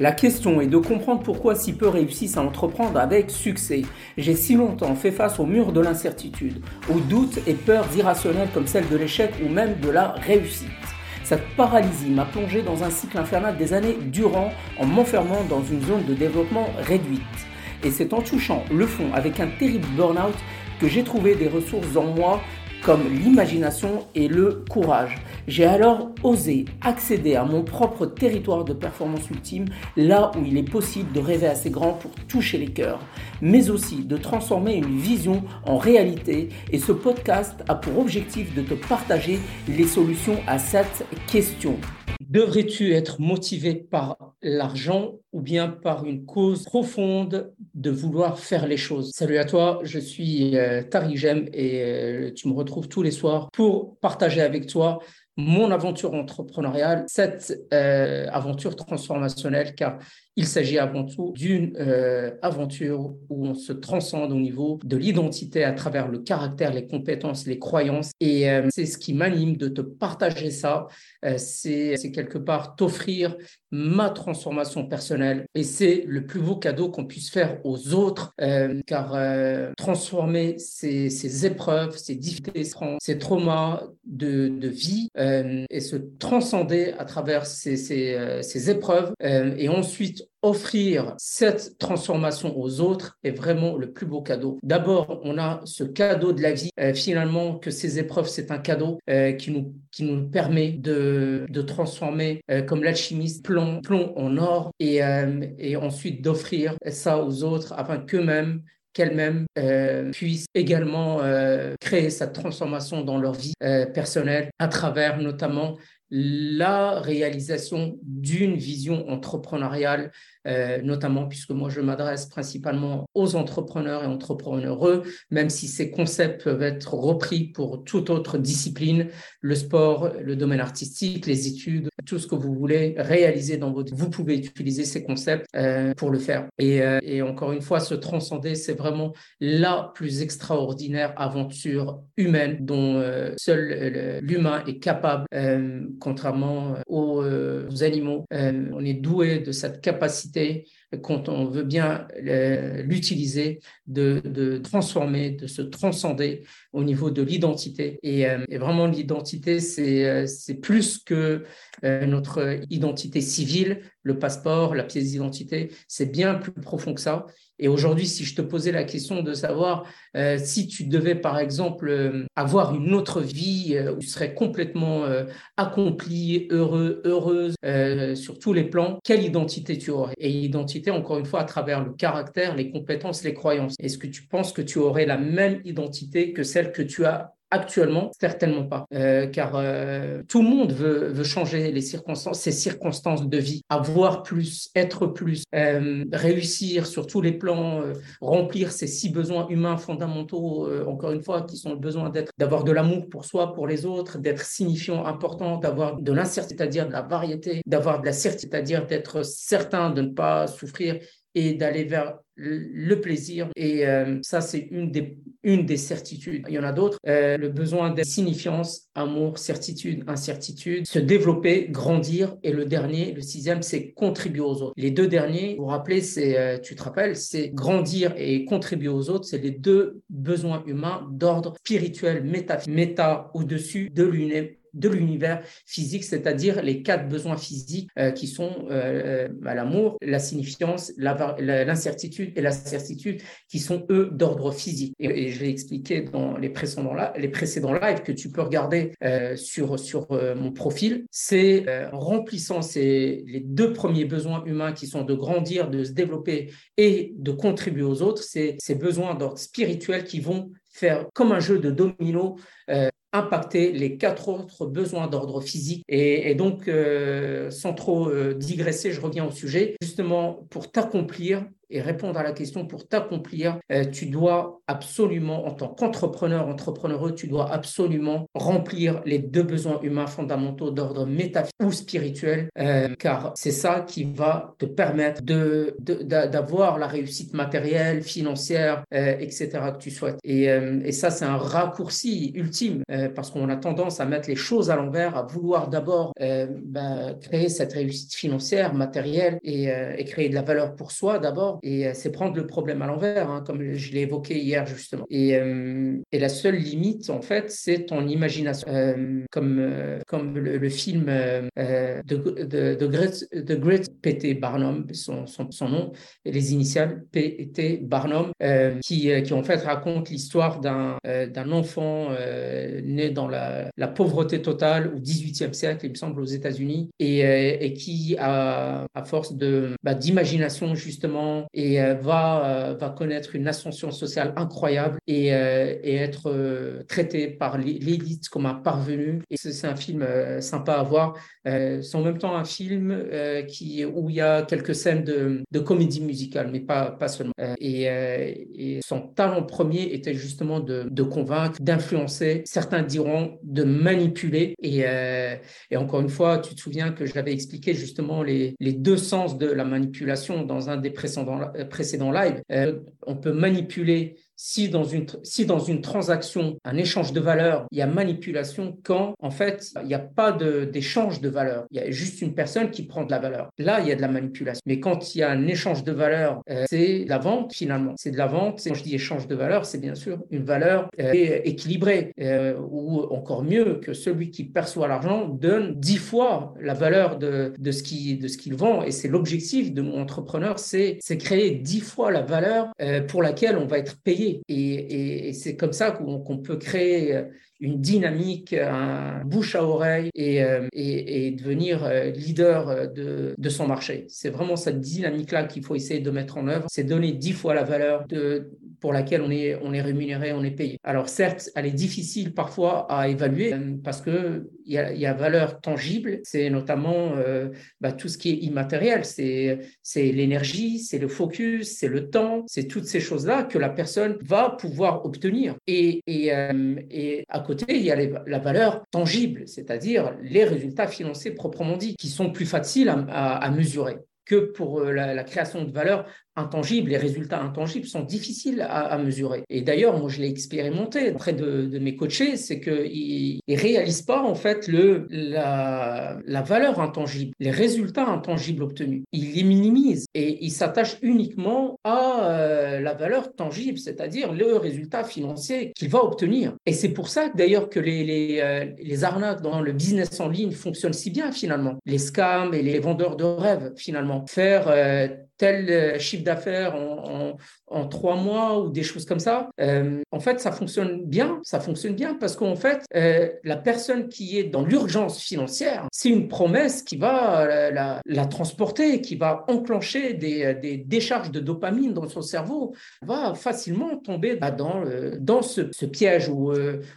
La question est de comprendre pourquoi si peu réussissent à entreprendre avec succès. J'ai si longtemps fait face au mur de l'incertitude, aux doutes et peurs irrationnelles comme celle de l'échec ou même de la réussite. Cette paralysie m'a plongé dans un cycle infernal des années durant en m'enfermant dans une zone de développement réduite. Et c'est en touchant le fond avec un terrible burn-out que j'ai trouvé des ressources en moi comme l'imagination et le courage. J'ai alors osé accéder à mon propre territoire de performance ultime, là où il est possible de rêver assez grand pour toucher les cœurs, mais aussi de transformer une vision en réalité. Et ce podcast a pour objectif de te partager les solutions à cette question. Devrais-tu être motivé par l'argent ou bien par une cause profonde de vouloir faire les choses. Salut à toi, je suis euh, Jem et euh, tu me retrouves tous les soirs pour partager avec toi mon aventure entrepreneuriale, cette euh, aventure transformationnelle, car il s'agit avant tout d'une euh, aventure où on se transcende au niveau de l'identité à travers le caractère, les compétences, les croyances. Et euh, c'est ce qui m'anime de te partager ça. Euh, c'est quelque part t'offrir ma transformation personnelle. Et c'est le plus beau cadeau qu'on puisse faire aux autres, car transformer ces, ces, épreuves, ces difficultés, ces traumas de, de vie et se transcender à travers ces, ces, ces épreuves et ensuite offrir cette transformation aux autres est vraiment le plus beau cadeau. D'abord, on a ce cadeau de la vie, euh, finalement, que ces épreuves, c'est un cadeau euh, qui, nous, qui nous permet de, de transformer, euh, comme l'alchimiste, plomb, plomb en or et, et ensuite d'offrir ça aux autres afin qu'eux-mêmes qu'elles-mêmes puissent également créer cette transformation dans leur vie personnelle à travers notamment la réalisation d'une vision entrepreneuriale euh, notamment puisque moi je m'adresse principalement aux entrepreneurs et entrepreneureux, même si ces concepts peuvent être repris pour toute autre discipline, le sport, le domaine artistique, les études, tout ce que vous voulez réaliser dans votre... Vous pouvez utiliser ces concepts euh, pour le faire. Euh, et, encore une fois, se transcender, c'est vraiment la plus extraordinaire aventure humaine dont seul l'humain est capable, contrairement aux, aux animaux. on est doué de cette capacité quand on veut bien l'utiliser, de, transformer, de se transcender au niveau de l'identité. Et, euh, vraiment, l'identité, c'est euh, plus que euh, notre identité civile, le passeport, la pièce d'identité, c'est bien plus profond que ça. Et aujourd'hui, si je te posais la question de savoir euh, si tu devais, par exemple, euh, avoir une autre vie où tu serais complètement accompli, heureux, heureuse sur tous les plans, quelle identité tu aurais? Et identité, encore une fois, à travers le caractère, les compétences, les croyances. Est-ce que tu penses que tu aurais la même identité que celle que tu as Actuellement, certainement pas, euh, car euh, tout le monde veut, changer les circonstances, ses circonstances de vie, avoir plus, être plus, euh, réussir sur tous les plans, remplir ses six besoins humains fondamentaux, encore une fois, qui sont le besoin d'être, d'avoir de l'amour pour soi, pour les autres, d'être signifiant, important, d'avoir de l'incertitude, c'est-à-dire de la variété, d'avoir de la certitude, c'est-à-dire d'être certain de ne pas souffrir et d'aller vers le plaisir. Et euh, ça, c'est une des, certitudes. Il y en a d'autres. Euh, le besoin de signifiance, amour, certitude, incertitude, se développer, grandir. Et le dernier, le sixième, c'est contribuer aux autres. Les deux derniers, vous vous rappelez, c'est, euh, tu te rappelles, c'est grandir et contribuer aux autres. C'est les deux besoins humains d'ordre spirituel, métaphysique, méta au-dessus de l'univers de l'univers physique, c'est-à-dire les quatre besoins physiques euh, qui sont euh, euh, bah, l'amour, la signifiance, l'incertitude et la certitude, qui sont eux d'ordre physique. Et, je l'ai expliqué dans les précédents, les précédents lives que tu peux regarder sur, sur mon profil. C'est remplissant ces, les deux premiers besoins humains qui sont de grandir, de se développer et de contribuer aux autres, c'est ces besoins d'ordre spirituel qui vont faire comme un jeu de domino impacter les quatre autres besoins d'ordre physique. Et, donc, euh, sans trop euh, digresser, je reviens au sujet. Justement, pour t'accomplir et répondre à la question pour t'accomplir, euh, tu dois absolument, en tant qu'entrepreneur, entrepreneureux, tu dois absolument remplir les deux besoins humains fondamentaux d'ordre métaphysique ou spirituel, euh, car c'est ça qui va te permettre de, d'avoir la réussite matérielle, financière, euh, etc. que tu souhaites. Et, ça, c'est un raccourci ultime, parce qu'on a tendance à mettre les choses à l'envers, à vouloir d'abord ben, créer cette réussite financière, matérielle, et créer de la valeur pour soi d'abord. Et c'est prendre le problème à l'envers, hein, comme je l'ai évoqué hier justement. Et, euh, et, la seule limite, en fait, c'est ton imagination. Euh, comme, euh, comme le, film de, de, de, Great, de Great P.T. Barnum, son, son, son, nom, et les initiales P.T. Barnum, qui, qui en fait raconte l'histoire d'un d'un enfant né dans la, la, pauvreté totale au XVIIIe siècle, il me semble, aux États-Unis, et, et qui, a, à force bah, d'imagination justement, et va, va connaître une ascension sociale incroyable et, euh, et être euh, traité par l'élite comme un parvenu. Et c'est un film euh, sympa à voir. c'est en même temps un film qui, où il y a quelques scènes de, de comédie musicale, mais pas, pas seulement. Et, et, son talent premier était justement de, de convaincre, d'influencer, certains diront de manipuler. Et, et encore une fois, tu te souviens que j'avais expliqué justement les, les deux sens de la manipulation dans un des précédents, précédents lives. on peut manipuler si dans une, si dans une transaction, un échange de valeur, il y a manipulation, quand en fait, il n'y a pas d'échange de, valeur, il y a juste une personne qui prend de la valeur. Là, il y a de la manipulation. Mais quand il y a un échange de valeur, euh, c'est la vente finalement. C'est de la vente. Quand je dis échange de valeur, c'est bien sûr une valeur euh, équilibrée, euh, ou encore mieux que celui qui perçoit l'argent donne dix fois la valeur de, de ce qu'il vend. Et c'est l'objectif de mon entrepreneur, c'est créer dix fois la valeur pour laquelle on va être payé et, c'est comme ça qu'on peut créer euh, une dynamique, un bouche à oreille et, euh, devenir euh, leader de, de son marché. C'est vraiment cette dynamique-là qu'il faut essayer de mettre en œuvre. C'est donner dix fois la valeur de, pour laquelle on est, on est rémunéré, on est payé. Alors certes, elle est difficile parfois à évaluer euh, parce qu'il y a, y a valeur tangible, c'est notamment euh, bah, tout ce qui est immatériel, c'est l'énergie, c'est le focus, c'est le temps, c'est toutes ces choses-là que la personne va pouvoir obtenir. Et, et, euh, et à côté, il y a la valeur tangible, c'est-à-dire les résultats financiers proprement dits, qui sont plus faciles à, à mesurer que pour la, la, création de valeur intangibles, les résultats intangibles sont difficiles à, mesurer. Et d'ailleurs, moi, je l'ai expérimenté auprès de, mes coachés, c'est qu'ils ne réalisent pas, en fait, la, valeur intangible, les résultats intangibles obtenus. Ils les minimisent et ils s'attachent uniquement à euh, la valeur tangible, c'est-à-dire le résultat financier qu'il va obtenir. Et c'est pour ça, d'ailleurs, que euh, les arnaques dans le business en ligne fonctionnent si bien, finalement. Les scams et les vendeurs de rêves, finalement. Faire euh, tel euh, d'affaires en, trois mois ou des choses comme ça. Euh, en fait, ça fonctionne bien. Ça fonctionne bien parce qu'en fait, euh, la personne qui est dans l'urgence financière, c'est une promesse qui va la, transporter, qui va enclencher des, des, décharges de dopamine dans son cerveau, va facilement tomber bah, dans, dans ce, piège ou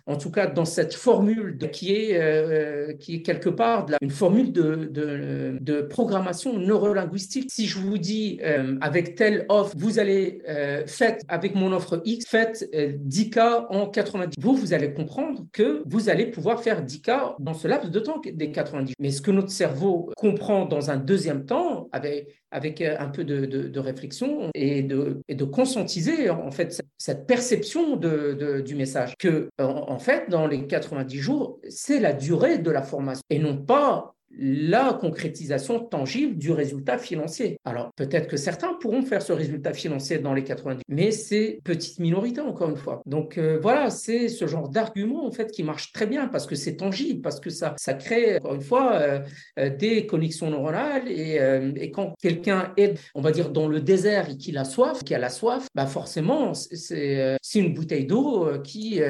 en tout cas dans cette formule qui, est, qui est quelque part une formule de, de, de programmation neurolinguistique. Si je vous dis euh, avec telle offre, vous allez, euh, faites avec mon offre X, faites 10K euh, en 90. Vous, vous allez comprendre que vous allez pouvoir faire 10K dans ce laps de temps des 90. Mais ce que notre cerveau comprend dans un deuxième temps, avec, avec un peu de, de, réflexion et de, et de conscientiser en fait cette perception de, du message, que en fait, dans les 90 jours, c'est la durée de la formation et non pas la concrétisation tangible du résultat financier. Alors peut-être que certains pourront faire ce résultat financier dans les 90, mais c'est petite minorité encore une fois. Donc euh, voilà, c'est ce genre d'argument en fait qui marche très bien parce que c'est tangible, parce que ça, ça crée encore une fois euh, euh, des connexions neuronales et, et quand quelqu'un est, on va dire, dans le désert et qu'il a soif, qui a la soif, bah forcément c'est une bouteille d'eau qui,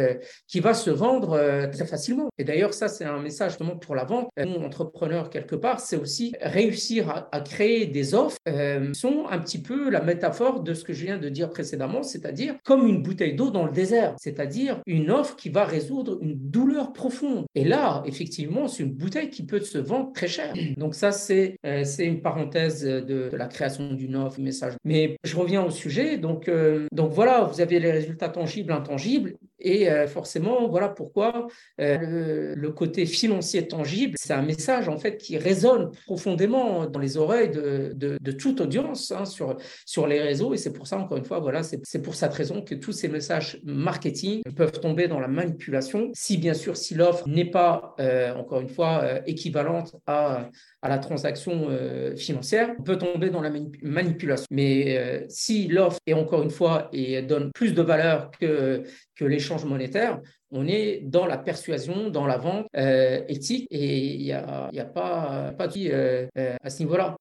qui va se vendre très facilement. Et d'ailleurs ça c'est un message justement pour la vente. Nous, entrepreneurs quelque part, c'est aussi réussir à, créer des offres euh, sont un petit peu la métaphore de ce que je viens de dire précédemment, c'est-à-dire comme une bouteille d'eau dans le désert, c'est-à-dire une offre qui va résoudre une douleur profonde. Et là, effectivement, c'est une bouteille qui peut se vendre très cher. Donc ça, c'est euh, une parenthèse de, la création d'une offre, message. Mais je reviens au sujet. Donc, euh, donc voilà, vous avez les résultats tangibles, intangibles. Et euh, forcément, voilà pourquoi euh, le, côté financier tangible, c'est un message en fait qui résonne profondément dans les oreilles de, toute audience hein, sur, sur les réseaux. Et c'est pour ça, encore une fois, voilà, c'est pour cette raison que tous ces messages marketing peuvent tomber dans la manipulation. Si bien sûr, si l'offre n'est pas, euh, encore une fois, équivalente à, à la transaction financière, on peut tomber dans la manipulation. Mais si l'offre est encore une fois et donne plus de valeur que, que l'échange monétaire, on est dans la persuasion, dans la vente euh, éthique et il n'y a, a, pas, pas de euh, euh, à ce niveau-là.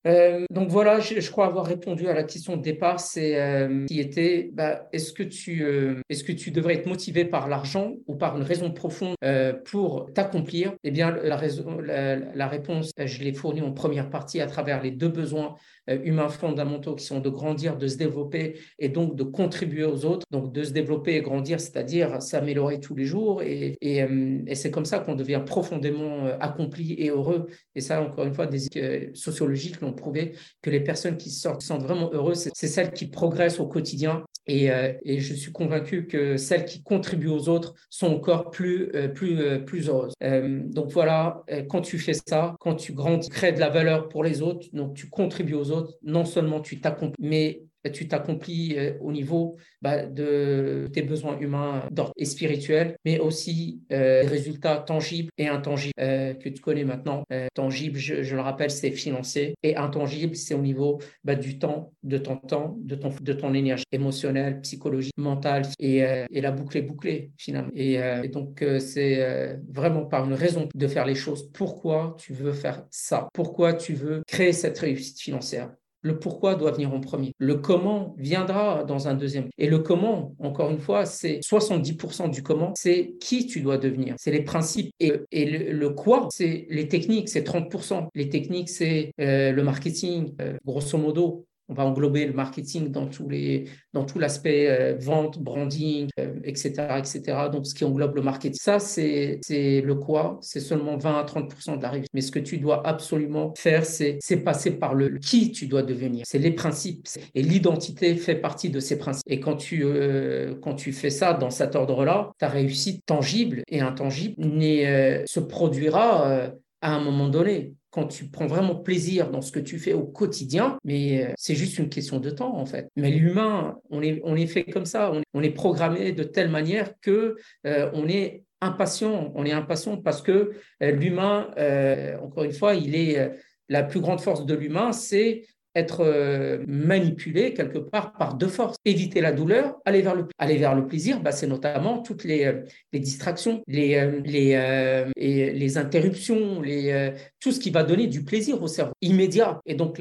donc voilà, je, crois avoir répondu à la question de départ, c'est qui était bah, est-ce que, tu, est-ce que tu devrais être motivé par l'argent ou par une raison profonde pour t'accomplir? Eh bien, la, raison, la, réponse, je l'ai fournie en première partie à travers les deux besoins humains fondamentaux qui sont de grandir, de se développer et donc de contribuer aux autres. Donc de se développer et grandir, c'est-à-dire s'améliorer tous les jours et, euh, et, c'est comme ça qu'on devient profondément euh, accompli et heureux. Et ça, encore une fois, des sociologiques l'ont prouvé que les personnes qui se sentent vraiment heureuses, c'est celles qui progressent au quotidien. Et, euh, et, je suis convaincu que celles qui contribuent aux autres sont encore plus, plus, plus heureuses. donc voilà, quand tu fais ça, quand tu grandis, tu crées de la valeur pour les autres, donc tu contribues aux autres, non seulement tu t'accomplis, mais tu t'accomplis euh, au niveau bah, de tes besoins humains et spirituels, mais aussi euh, des résultats tangibles et intangibles euh, que tu connais maintenant. tangible, je, le rappelle, c'est financier et intangible, c'est au niveau bah, du temps, de ton temps, de ton, énergie émotionnelle, psychologique, mentale et, et la boucle est bouclée finalement. Et donc, c'est vraiment par une raison de faire les choses. Pourquoi tu veux faire ça? Pourquoi tu veux créer cette réussite financière? Le pourquoi doit venir en premier. Le comment viendra dans un deuxième. Et le comment, encore une fois, c'est 70% du comment, c'est qui tu dois devenir. C'est les principes. Et, le, quoi, c'est les techniques, c'est 30%. Les techniques, c'est euh, le marketing, euh, grosso modo on va englober le marketing dans, tous les, dans tout l'aspect euh, vente, branding, etc., euh, etc. Donc, ce qui englobe le marketing. Ça, c'est le quoi, c'est seulement 20 à 30 de la réussite. Mais ce que tu dois absolument faire, c'est passer par le qui tu dois devenir. C'est les principes. Et l'identité fait partie de ces principes. Et quand tu, euh, quand tu fais ça dans cet ordre-là, ta réussite tangible et intangible se produira à un moment donné quand tu prends vraiment plaisir dans ce que tu fais au quotidien, mais euh, c'est juste une question de temps en fait. Mais l'humain, on est, fait comme ça, on est, programmé de telle manière que euh, on est impatient, on est impatient parce que euh, l'humain, encore une fois, il est la plus grande force de l'humain, c'est être euh, manipulé quelque part par deux forces. Éviter la douleur, aller vers le, aller vers le plaisir, bah, c'est notamment toutes les, euh, les distractions, les, euh, les, les interruptions, les, tout ce qui va donner du plaisir au cerveau immédiat. Et donc,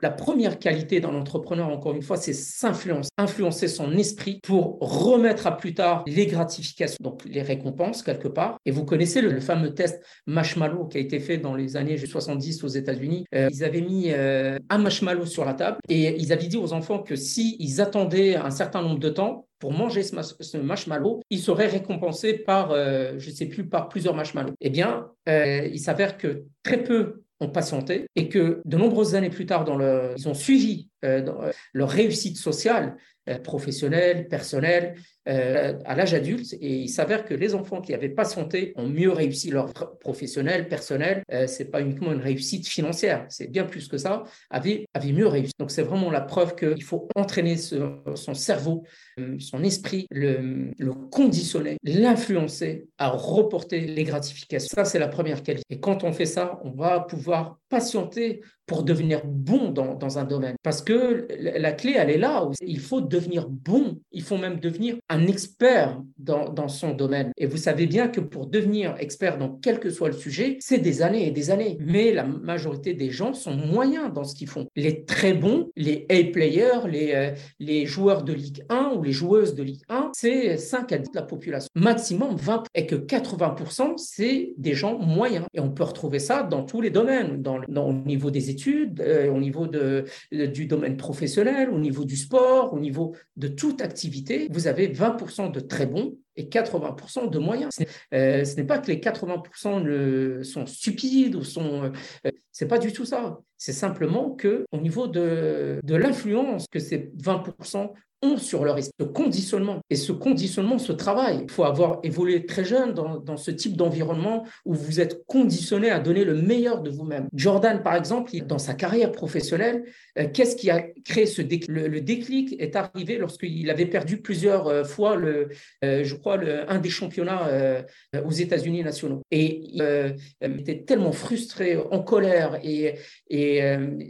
la première qualité d'un entrepreneur, encore une fois, c'est s'influencer, influencer son esprit pour remettre à plus tard les gratifications, donc les récompenses quelque part. Et vous connaissez le, fameux test Marshmallow qui a été fait dans les années 70 aux États-Unis. ils avaient mis un marshmallow sur la table et ils avaient dit aux enfants que s'ils ils attendaient un certain nombre de temps pour manger ce, marshmallow, ils seraient récompensés par, euh, je ne sais plus, par plusieurs marshmallows. Eh bien, euh, il s'avère que très peu ont patienté et que de nombreuses années plus tard, dans le, ils ont suivi euh, leur réussite sociale, professionnelle, personnelle, euh, à l'âge adulte et il s'avère que les enfants qui avaient pas santé ont mieux réussi leur professionnel, personnel. Euh, c'est pas uniquement une réussite financière, c'est bien plus que ça. Avaient, avaient mieux réussi. Donc c'est vraiment la preuve qu'il faut entraîner son cerveau, euh, son esprit, le, le conditionner, l'influencer à reporter les gratifications. Ça c'est la première qualité. Et quand on fait ça, on va pouvoir patienter pour devenir bon dans, dans, un domaine. Parce que la clé, elle est là. Il faut devenir bon. Il faut même devenir un expert dans, dans son domaine. Et vous savez bien que pour devenir expert dans quel que soit le sujet, c'est des années et des années. Mais la majorité des gens sont moyens dans ce qu'ils font. Les très bons, les A-players, les, euh, les joueurs de Ligue 1 ou les joueuses de Ligue 1, c'est 5 à 10 de la population. Maximum 20 et que 80%, c'est des gens moyens. Et on peut retrouver ça dans tous les domaines, dans, dans au niveau des études, euh, au niveau de, du domaine professionnel, au niveau du sport, au niveau de toute activité. Vous avez 20% de très bons et 80% de moyens. Euh, ce n'est pas que les 80% sont stupides ou sont... Euh, c'est pas du tout ça. C'est simplement que au niveau de, de l'influence que ces 20% sur leur esprit, conditionnement. Et ce conditionnement ce travail. Il faut avoir évolué très jeune dans, ce type d'environnement où vous êtes conditionné à donner le meilleur de vous-même. Jordan, par exemple, dans sa carrière professionnelle, euh, qu'est-ce qui a créé ce déclic? Le, déclic est arrivé lorsqu'il avait perdu plusieurs euh, fois, le, euh, je crois, un des championnats aux États-Unis nationaux. Et il était tellement frustré, en colère, et,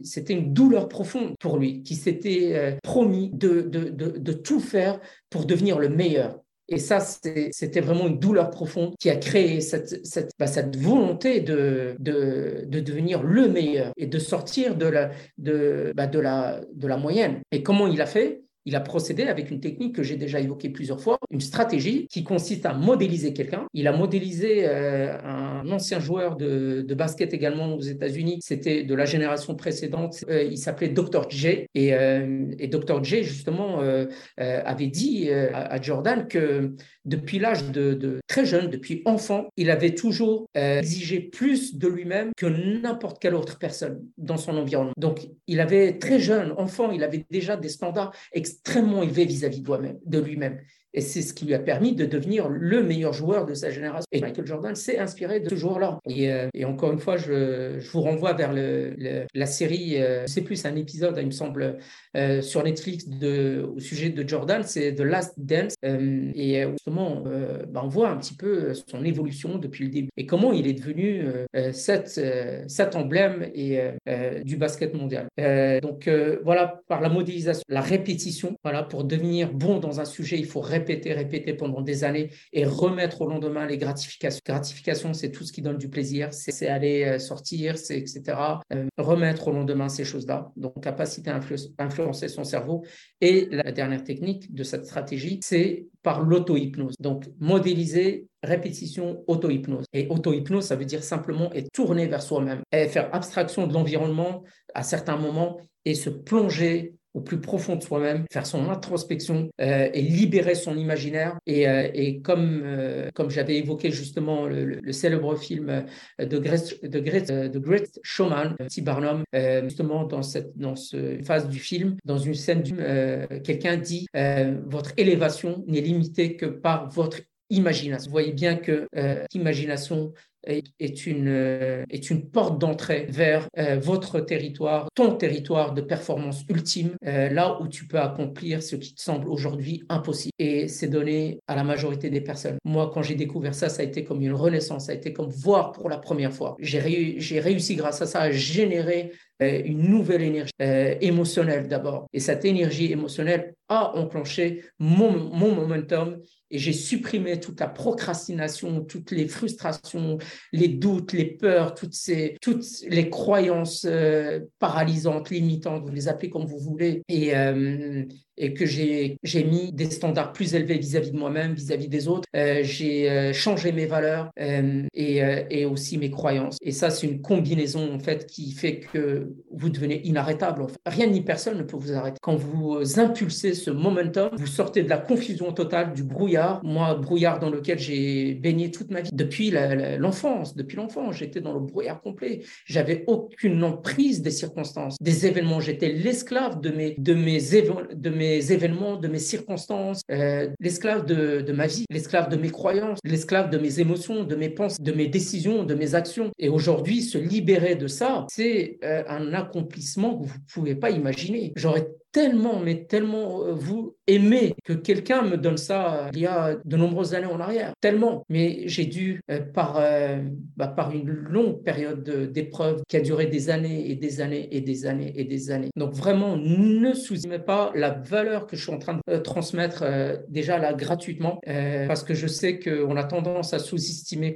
c'était une douleur profonde pour lui, qui s'était promis de de, tout faire pour devenir le meilleur. Et ça, c'était vraiment une douleur profonde qui a créé cette, cette, bah, cette volonté de, de, de, devenir le meilleur et de sortir de la, de, bah, de, la, de la moyenne. Et comment il a fait? Il a procédé avec une technique que j'ai déjà évoquée plusieurs fois, une stratégie qui consiste à modéliser quelqu'un. Il a modélisé euh, un ancien joueur de, basket également aux États-Unis. C'était de la génération précédente. Euh, il s'appelait Dr. J. Et, euh, Dr. J, justement, avait dit à, Jordan que depuis l'âge de, très jeune, depuis enfant, il avait toujours exigé plus de lui-même que n'importe quelle autre personne dans son environnement. Donc, il avait très jeune, enfant, il avait déjà des standards extrêmement élevé vis-à-vis de lui-même. Et c'est ce qui lui a permis de devenir le meilleur joueur de sa génération. Et Michael Jordan s'est inspiré de ce joueur-là. Et, euh, encore une fois, je, vous renvoie vers la série, euh, c'est plus un épisode, il me semble, euh, sur Netflix au sujet de Jordan, c'est The Last Dance. et justement, bah, on voit un petit peu son évolution depuis le début et comment il est devenu cet, emblème du basket mondial. donc voilà, par la modélisation, la répétition, voilà, pour devenir bon dans un sujet, il faut répéter répéter, répéter pendant des années et remettre au lendemain les gratifications. Gratification, c'est tout ce qui donne du plaisir, c'est aller euh, sortir, c'est etc. Euh, remettre au lendemain ces choses-là. Donc, capacité à influencer son cerveau. Et la dernière technique de cette stratégie, c'est par l'auto-hypnose. Donc, modéliser répétition, auto-hypnose. Et auto-hypnose, ça veut dire simplement être tourné vers soi-même et faire abstraction de l'environnement à certains moments et se plonger au plus profond de soi-même, faire son introspection euh, et libérer son imaginaire. Et, euh, et comme, euh, comme j'avais évoqué justement le, célèbre film de Great, de Great, de Showman, T. Barnum, justement dans cette dans ce phase du film, dans une scène, quelqu'un dit votre élévation n'est limitée que par votre imagination. Vous voyez bien que l'imagination est une, euh, est une porte d'entrée vers euh, votre territoire, ton territoire de performance ultime, euh, là où tu peux accomplir ce qui te semble aujourd'hui impossible. Et c'est donné à la majorité des personnes. Moi, quand j'ai découvert ça, ça a été comme une renaissance, ça a été comme voir pour la première fois. J'ai j'ai réussi grâce à ça à générer une nouvelle énergie émotionnelle d'abord. Et cette énergie émotionnelle a enclenché mon, mon momentum et j'ai supprimé toute la procrastination, toutes les frustrations, les doutes, les peurs, toutes, ces, toutes les croyances euh, paralysantes, limitantes, vous les appelez comme vous voulez. Euh, et que j'ai mis des standards plus élevés vis-à-vis de moi-même, vis-à-vis des autres. Euh, j'ai euh, changé mes valeurs euh, et, aussi mes croyances. Et ça, c'est une combinaison en fait qui fait que vous devenez inarrêtable. Rien ni personne ne peut vous arrêter. Quand vous impulsez ce momentum, vous sortez de la confusion totale, du brouillard. Moi, brouillard dans lequel j'ai baigné toute ma vie depuis l'enfance. depuis l'enfance, j'étais dans le brouillard complet. J'avais aucune emprise des circonstances, des événements. J'étais l'esclave de mes de mes, de mes événements, de mes circonstances, euh, l'esclave de, ma vie, l'esclave de mes croyances, l'esclave de mes émotions, de mes pensées, de mes décisions, de mes actions. Et aujourd'hui, se libérer de ça, c'est euh, un accomplissement que vous ne pouvez pas imaginer. J'aurais tellement, mais tellement euh, vous aimez que quelqu'un me donne ça il y a de nombreuses années en arrière. Tellement. Mais j'ai dû, par, bah, par une longue période d'épreuve qui a duré des années et des années et des années et des années. Donc vraiment, ne sous-estimez pas la valeur que je suis en train de transmettre déjà là gratuitement, parce que je sais qu'on a tendance à sous-estimer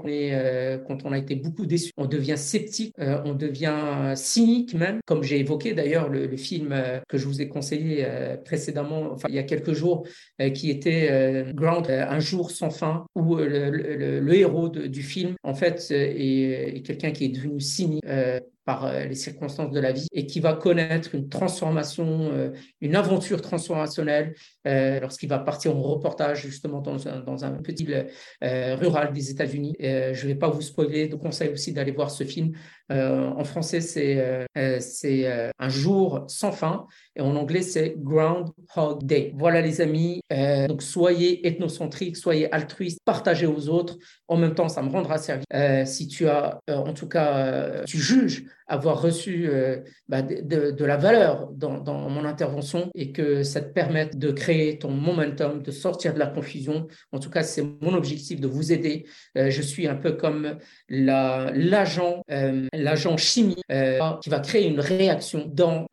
quand on a été beaucoup déçu. On devient sceptique, on devient cynique même, comme j'ai évoqué d'ailleurs le, film euh, que je vous ai conseillé euh, précédemment, il y a quelques jours, euh, qui était Ground, un jour sans fin, où le, héros du film en fait est, est quelqu'un qui est devenu cynique par euh, les circonstances de la vie et qui va connaître une transformation, euh, une aventure transformationnelle euh, lorsqu'il va partir en reportage justement dans un, dans un petit rural des États-Unis. je ne vais pas vous spoiler, je vous conseille aussi d'aller voir ce film. en français, c'est c'est un jour sans fin et en anglais, c'est Groundhog Day. Voilà les amis, donc soyez ethnocentriques, soyez altruistes, partagez aux autres. En même temps, ça me rendra service. si tu as, en tout cas, tu juges avoir reçu euh, bah, de, la valeur dans, mon intervention et que ça te permette de créer ton momentum, de sortir de la confusion. En tout cas, c'est mon objectif de vous aider. Euh, je suis un peu comme l'agent euh, l'agent chimique qui va créer une réaction dans,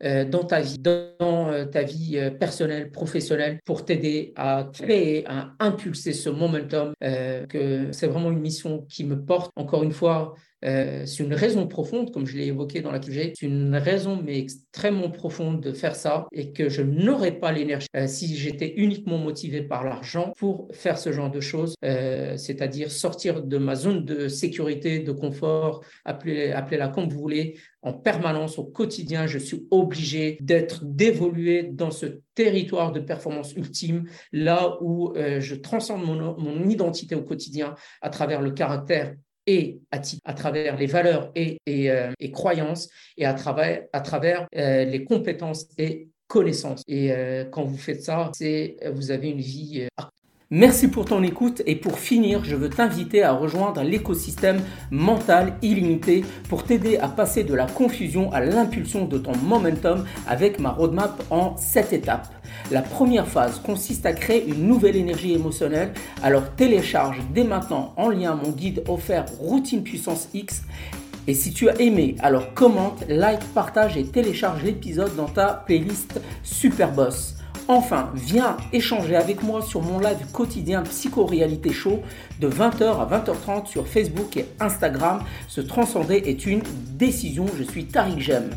ta vie, dans ta vie personnelle, professionnelle, pour t'aider à créer, à impulser ce momentum. c'est vraiment une mission qui me porte. Encore une fois, euh, c'est une raison profonde, comme je l'ai évoqué dans la QG, c'est une raison mais extrêmement profonde de faire ça et que je n'aurais pas l'énergie euh, si j'étais uniquement motivé par l'argent pour faire ce genre de choses, euh, c'est-à-dire sortir de ma zone de sécurité, de confort, appelez, appelez-la comme vous voulez, en permanence, au quotidien, je suis obligé d'être, d'évoluer dans ce territoire de performance ultime, là où je transcende mon identité au quotidien à travers le caractère et à, travers les valeurs et, euh, et, croyances et à travers, à travers euh, les compétences et connaissances. Et euh, quand vous faites ça, c'est vous avez une vie. Merci pour ton écoute et pour finir, je veux t'inviter à rejoindre l'écosystème mental illimité pour t'aider à passer de la confusion à l'impulsion de ton momentum avec ma roadmap en 7 étapes. La première phase consiste à créer une nouvelle énergie émotionnelle. Alors télécharge dès maintenant en lien mon guide offert Routine Puissance X. Et si tu as aimé, alors commente, like, partage et télécharge l'épisode dans ta playlist Super Boss. Enfin, viens échanger avec moi sur mon live quotidien Psycho-Réalité Show de 20h à 20h30 sur Facebook et Instagram. Se transcender est une décision. Je suis Tariq Jem.